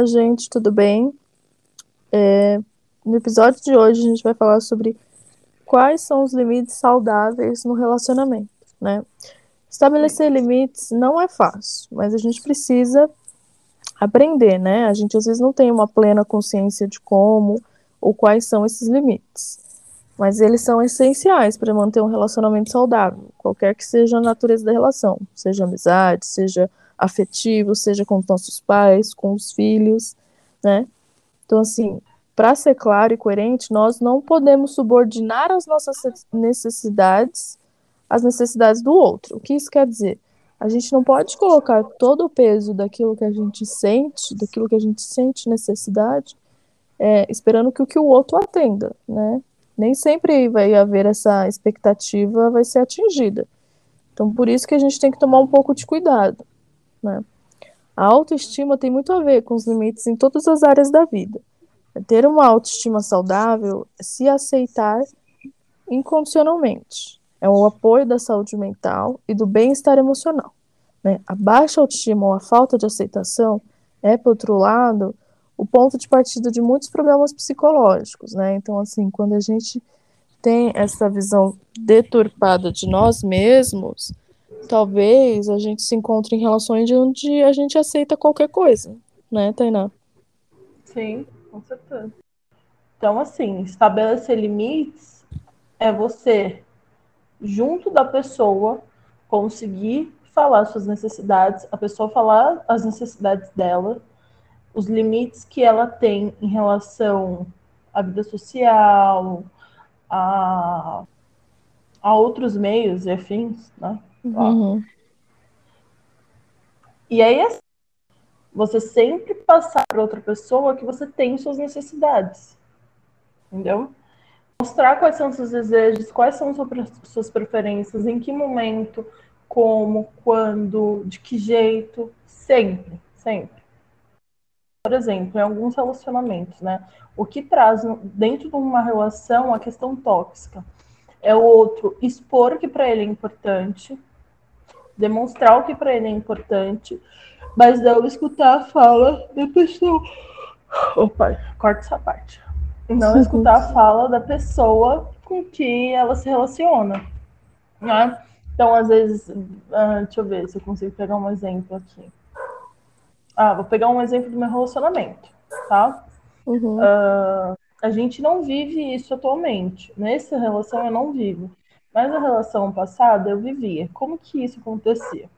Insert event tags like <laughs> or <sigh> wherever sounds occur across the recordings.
Olá, gente, tudo bem? É, no episódio de hoje a gente vai falar sobre quais são os limites saudáveis no relacionamento, né? Estabelecer limites não é fácil, mas a gente precisa aprender, né? A gente às vezes não tem uma plena consciência de como ou quais são esses limites, mas eles são essenciais para manter um relacionamento saudável, qualquer que seja a natureza da relação, seja amizade, seja afetivo, seja com os nossos pais, com os filhos, né? Então, assim, para ser claro e coerente, nós não podemos subordinar as nossas necessidades às necessidades do outro. O que isso quer dizer? A gente não pode colocar todo o peso daquilo que a gente sente, daquilo que a gente sente necessidade, é, esperando que o que o outro atenda, né? Nem sempre vai haver essa expectativa, vai ser atingida. Então, por isso que a gente tem que tomar um pouco de cuidado. Né? A autoestima tem muito a ver com os limites em todas as áreas da vida. Ter uma autoestima saudável é se aceitar incondicionalmente. É o apoio da saúde mental e do bem-estar emocional. Né? A baixa autoestima ou a falta de aceitação é, por outro lado, o ponto de partida de muitos problemas psicológicos. Né? Então, assim, quando a gente tem essa visão deturpada de nós mesmos, talvez a gente se encontre em relações onde a gente aceita qualquer coisa, né, Tainá? Sim, com certeza. Então, assim, estabelecer limites é você, junto da pessoa, conseguir falar suas necessidades, a pessoa falar as necessidades dela, os limites que ela tem em relação à vida social, a, a outros meios e afins, né? Uhum. E aí, assim, você sempre passar para outra pessoa que você tem suas necessidades. Entendeu? Mostrar quais são seus desejos, quais são suas preferências, em que momento, como, quando, de que jeito, sempre, sempre. Por exemplo, em alguns relacionamentos, né? O que traz dentro de uma relação a questão tóxica é o outro expor que para ele é importante, demonstrar o que para ele é importante, mas não escutar a fala da pessoa. Opa, corta essa parte. Não escutar a fala da pessoa com que ela se relaciona. Né? Então, às vezes, uh, deixa eu ver se eu consigo pegar um exemplo aqui. Ah, vou pegar um exemplo do meu relacionamento, tá? Uhum. Uh, a gente não vive isso atualmente. Nessa relação eu não vivo. Mas na relação passada eu vivia. Como que isso acontecia?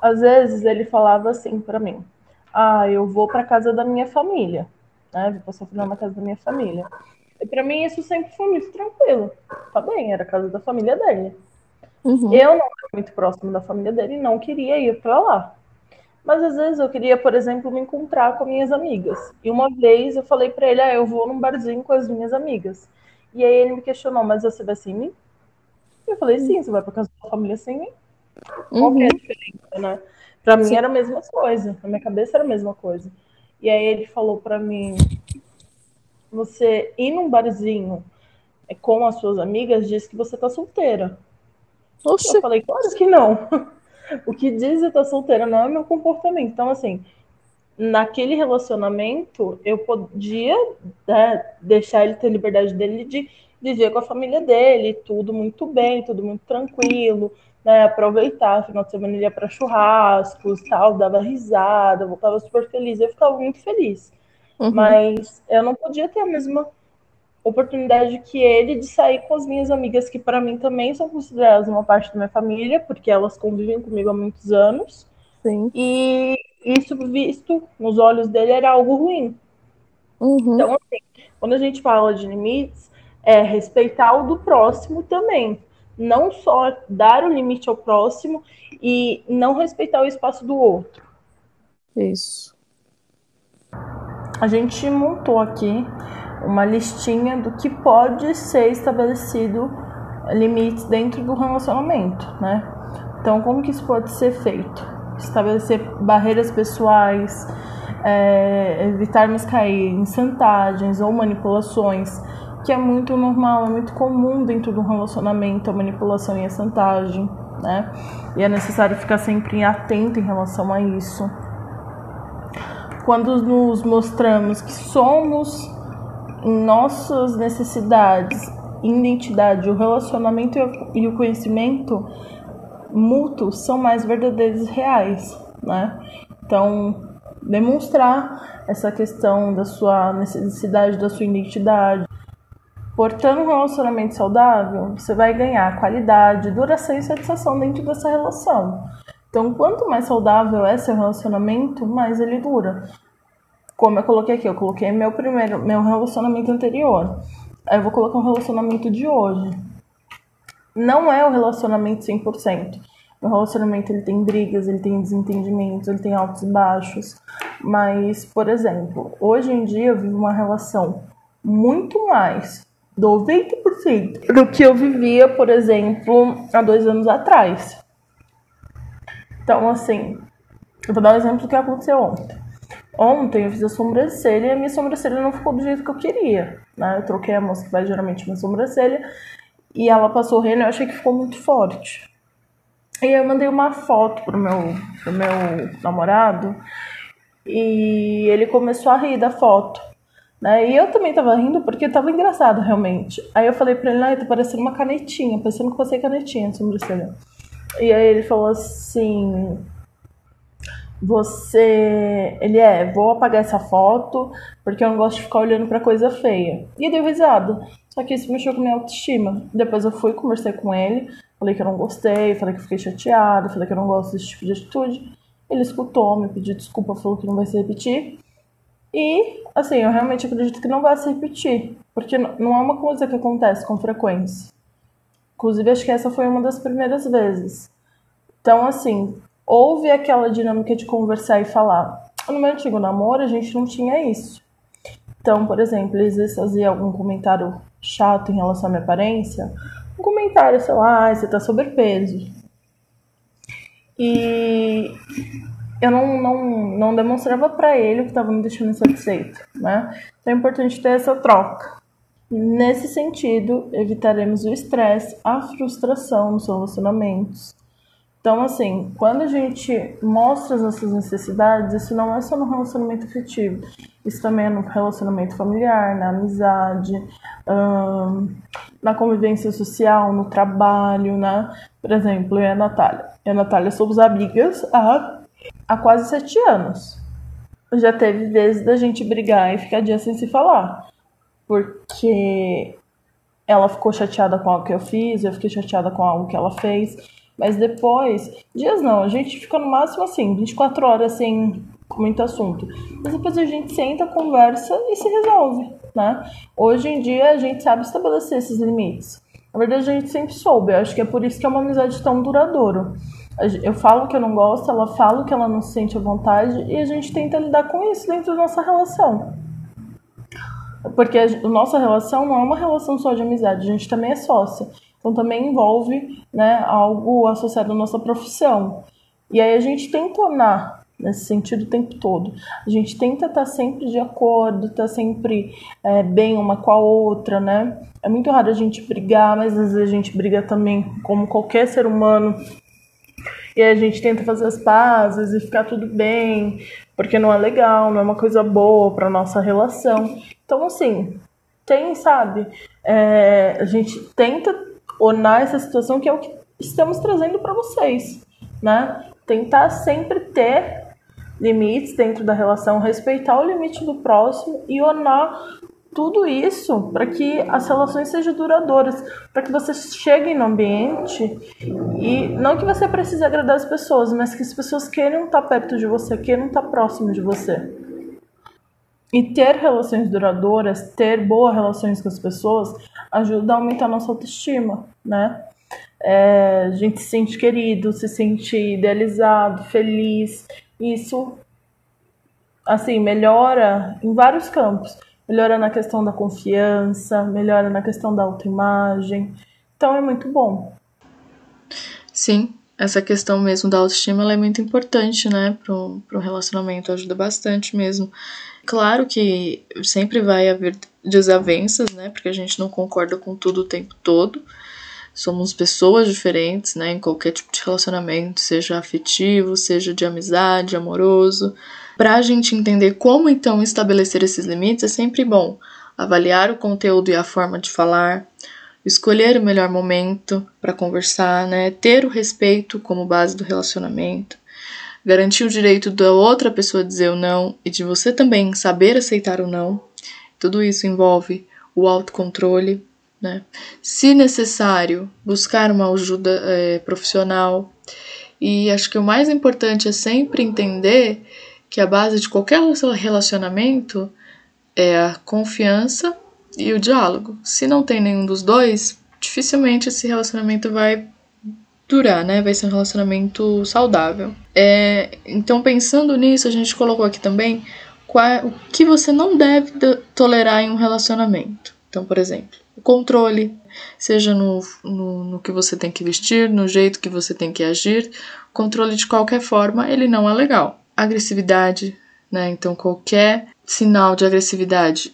Às vezes ele falava assim para mim: "Ah, eu vou para casa da minha família, né? Vou passar o final na casa da minha família". E para mim isso sempre foi muito tranquilo. Tá bem, era a casa da família dele. Uhum. Eu não era muito próximo da família dele e não queria ir para lá. Mas às vezes eu queria, por exemplo, me encontrar com minhas amigas. E uma vez eu falei para ele: "Ah, eu vou num barzinho com as minhas amigas". E aí ele me questionou, mas você vai sem mim? Eu falei, sim, você vai para casa da família sem mim. Qual uhum. é a uhum. diferença, né? Pra mim sim. era a mesma coisa, na minha cabeça era a mesma coisa. E aí ele falou para mim, você ir num barzinho é, com as suas amigas diz que você tá solteira. Oxi. Eu falei, claro que não. <laughs> o que diz eu tô solteira não é meu comportamento. Então, assim, naquele relacionamento, eu podia né, deixar ele ter liberdade dele de viver com a família dele, tudo muito bem, tudo muito tranquilo, né, aproveitar, final de semana ele ia para churrascos, tal, dava risada, voltava super feliz, eu ficava muito feliz. Uhum. Mas eu não podia ter a mesma oportunidade que ele de sair com as minhas amigas, que para mim também são consideradas uma parte da minha família, porque elas convivem comigo há muitos anos. Sim. E isso visto nos olhos dele era algo ruim. Uhum. Então, assim, quando a gente fala de limites, é respeitar o do próximo também. Não só dar o limite ao próximo e não respeitar o espaço do outro. Isso. A gente montou aqui uma listinha do que pode ser estabelecido limites dentro do relacionamento, né? Então, como que isso pode ser feito? Estabelecer barreiras pessoais, é, evitarmos cair em chantagens ou manipulações, que é muito normal, é muito comum dentro do relacionamento a manipulação e a chantagem, né? E é necessário ficar sempre atento em relação a isso. quando nos mostramos que somos em nossas necessidades, identidade, o relacionamento e o conhecimento mútuos são mais verdadeiros e reais, né? Então, demonstrar essa questão da sua necessidade, da sua identidade. Portando um relacionamento saudável, você vai ganhar qualidade, duração e satisfação dentro dessa relação. Então, quanto mais saudável é seu relacionamento, mais ele dura. Como eu coloquei aqui, eu coloquei meu primeiro, meu relacionamento anterior. Aí eu vou colocar um relacionamento de hoje. Não é o relacionamento 100%. O relacionamento ele tem brigas, ele tem desentendimentos, ele tem altos e baixos. Mas, por exemplo, hoje em dia eu vivo uma relação muito mais 90% do que eu vivia, por exemplo, há dois anos atrás. Então, assim, eu vou dar um exemplo do que aconteceu ontem. Ontem eu fiz a sobrancelha e a minha sobrancelha não ficou do jeito que eu queria. Né? Eu troquei a moça que faz geralmente minha sobrancelha e ela passou o eu achei que ficou muito forte. E eu mandei uma foto pro meu, pro meu namorado e ele começou a rir da foto. Né? E eu também tava rindo porque tava engraçado realmente. Aí eu falei pra ele, ah, tá parecendo uma canetinha, parecendo que você canetinha de sobrancelha. E aí ele falou assim: Você. Ele é, vou apagar essa foto porque eu não gosto de ficar olhando pra coisa feia. E deu risada. Só que isso mexeu com minha autoestima. Depois eu fui, conversei com ele, falei que eu não gostei, falei que fiquei chateada, falei que eu não gosto desse tipo de atitude. Ele escutou, me pediu desculpa, falou que não vai se repetir. E, assim, eu realmente acredito que não vai se repetir. Porque não é uma coisa que acontece com frequência. Inclusive, acho que essa foi uma das primeiras vezes. Então, assim, houve aquela dinâmica de conversar e falar. No meu antigo namoro, a gente não tinha isso. Então, por exemplo, eles faziam algum comentário chato em relação à minha aparência. Um comentário, sei lá, ah, você tá sobrepeso. E eu não, não, não demonstrava para ele o que estava me deixando insatisfeito, né? Então é importante ter essa troca. Nesse sentido, evitaremos o estresse, a frustração nos relacionamentos. Então, assim, quando a gente mostra as nossas necessidades, isso não é só no relacionamento afetivo, isso também é no relacionamento familiar, na amizade, hum, na convivência social, no trabalho, né? Por exemplo, eu e a Natália. Eu e a Natália somos amigas há, há quase sete anos. Já teve vezes da gente brigar e ficar dias sem se falar porque ela ficou chateada com algo que eu fiz, eu fiquei chateada com algo que ela fez. Mas depois, dias não, a gente fica no máximo assim, 24 horas sem muito assunto. Mas depois a gente senta, conversa e se resolve, né? Hoje em dia a gente sabe estabelecer esses limites. Na verdade, a gente sempre soube. Eu acho que é por isso que é uma amizade tão duradoura. Eu falo que eu não gosto, ela fala que ela não se sente à vontade e a gente tenta lidar com isso dentro da nossa relação. Porque a, nossa relação não é uma relação só de amizade, a gente também é sócia. Então também envolve né, algo associado à nossa profissão. E aí a gente tem que tornar nesse sentido o tempo todo. A gente tenta estar sempre de acordo, estar sempre é, bem uma com a outra, né? É muito raro a gente brigar, mas às vezes a gente briga também como qualquer ser humano. E aí a gente tenta fazer as pazes e ficar tudo bem, porque não é legal, não é uma coisa boa para nossa relação. Então, assim, tem, sabe? É, a gente tenta ornar essa situação que é o que estamos trazendo para vocês, né? Tentar sempre ter limites dentro da relação, respeitar o limite do próximo e ornar tudo isso para que as relações sejam duradouras, para que você chegue no ambiente e não que você precise agradar as pessoas, mas que as pessoas queiram estar perto de você, queiram estar próximo de você. E ter relações duradouras, ter boas relações com as pessoas, ajuda a aumentar a nossa autoestima, né? É, a gente se sente querido, se sente idealizado, feliz. Isso, assim, melhora em vários campos. Melhora na questão da confiança, melhora na questão da autoimagem. Então é muito bom. Sim, essa questão mesmo da autoestima é muito importante, né, para o relacionamento, ajuda bastante mesmo. Claro que sempre vai haver desavenças, né? Porque a gente não concorda com tudo o tempo todo. Somos pessoas diferentes, né? Em qualquer tipo de relacionamento, seja afetivo, seja de amizade, amoroso. Para a gente entender como então estabelecer esses limites, é sempre bom avaliar o conteúdo e a forma de falar, escolher o melhor momento para conversar, né? Ter o respeito como base do relacionamento, garantir o direito da outra pessoa dizer o não e de você também saber aceitar o não. Tudo isso envolve o autocontrole, né? Se necessário, buscar uma ajuda é, profissional. E acho que o mais importante é sempre entender que a base de qualquer relacionamento é a confiança e o diálogo. Se não tem nenhum dos dois, dificilmente esse relacionamento vai durar, né? Vai ser um relacionamento saudável. É, então, pensando nisso, a gente colocou aqui também qual, o que você não deve tolerar em um relacionamento. Então, por exemplo, o controle, seja no, no, no que você tem que vestir, no jeito que você tem que agir, controle de qualquer forma, ele não é legal. Agressividade, né? Então, qualquer sinal de agressividade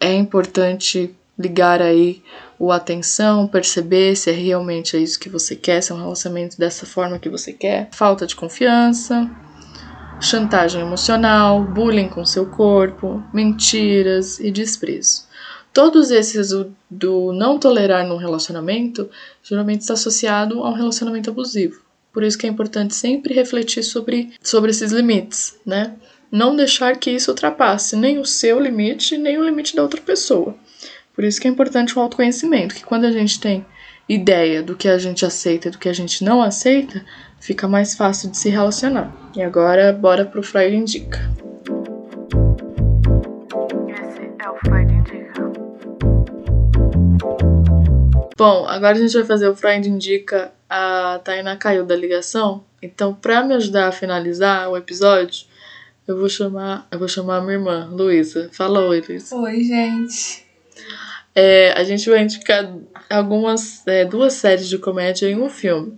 é importante ligar aí o atenção, perceber se é realmente isso que você quer, se é um relacionamento dessa forma que você quer. Falta de confiança, chantagem emocional, bullying com seu corpo, mentiras e desprezo. Todos esses do não tolerar num relacionamento geralmente está associado a um relacionamento abusivo. Por isso que é importante sempre refletir sobre, sobre esses limites, né? Não deixar que isso ultrapasse nem o seu limite, nem o limite da outra pessoa. Por isso que é importante o autoconhecimento, que quando a gente tem ideia do que a gente aceita e do que a gente não aceita, fica mais fácil de se relacionar. E agora, bora pro Freud Indica. Esse é o Freud Indica. Bom, agora a gente vai fazer o Freud Indica. A Tainá caiu da ligação, então para me ajudar a finalizar o episódio, eu vou chamar, eu vou chamar a minha irmã, Luísa. Fala oi, Luísa. Oi, gente. É, a gente vai indicar algumas, é, duas séries de comédia e um filme.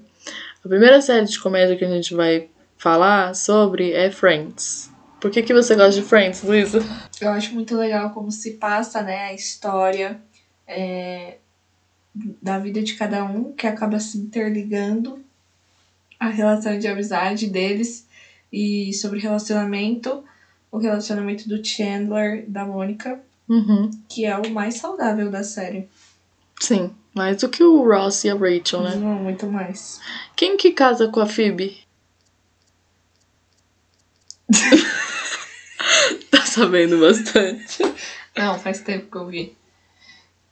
A primeira série de comédia que a gente vai falar sobre é Friends. Por que, que você gosta de Friends, Luísa? Eu acho muito legal como se passa, né, a história é, da vida de cada um, que acaba se interligando a relação de amizade deles e sobre relacionamento, o relacionamento do Chandler da Mônica Uhum. Que é o mais saudável da série. Sim, mais do que o Ross e a Rachel, né? Não, muito mais. Quem que casa com a Phoebe? <laughs> tá sabendo bastante. Não, faz tempo que eu vi.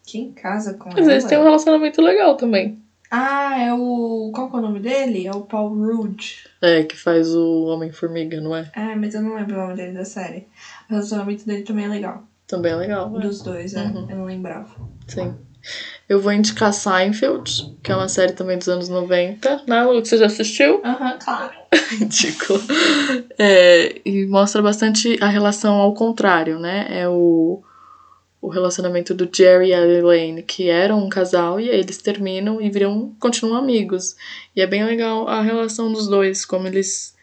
Quem casa com Mas ela? Mas eles têm um relacionamento legal também. Ah, é o. Qual que é o nome dele? É o Paul Rudd. É, que faz o Homem-Formiga, não é? É, mas eu não lembro o nome dele da série. O relacionamento dele também é legal. Também é legal. Né? Dos dois, é. Uhum. Eu não lembrava. Sim. Eu vou indicar Seinfeld, que é uma série também dos anos 90. Né, Lu, que você já assistiu? Aham, uhum, claro. <laughs> Ridículo. É, e mostra bastante a relação ao contrário, né? É o, o relacionamento do Jerry e a Elaine, que eram um casal, e aí eles terminam e viram, continuam amigos. E é bem legal a relação dos dois, como eles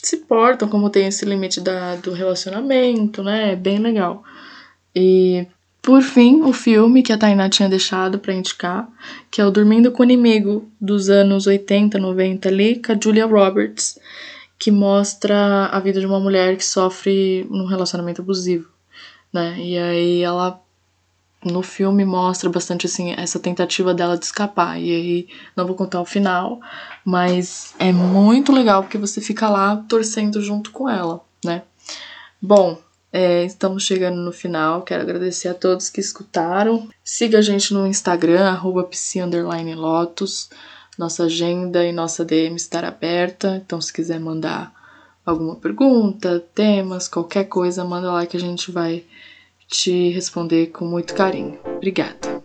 se portam, como tem esse limite da, do relacionamento, né? É bem legal. E por fim, o filme que a Tainá tinha deixado para indicar, que é o Dormindo com o Inimigo, dos anos 80, 90 ali, com a Julia Roberts, que mostra a vida de uma mulher que sofre num relacionamento abusivo, né? E aí ela no filme mostra bastante assim essa tentativa dela de escapar. E aí não vou contar o final, mas é muito legal porque você fica lá torcendo junto com ela, né? Bom, é, estamos chegando no final. Quero agradecer a todos que escutaram. Siga a gente no Instagram, arroba Lotus. Nossa agenda e nossa DM estará aberta. Então, se quiser mandar alguma pergunta, temas, qualquer coisa, manda lá que a gente vai te responder com muito carinho. Obrigada.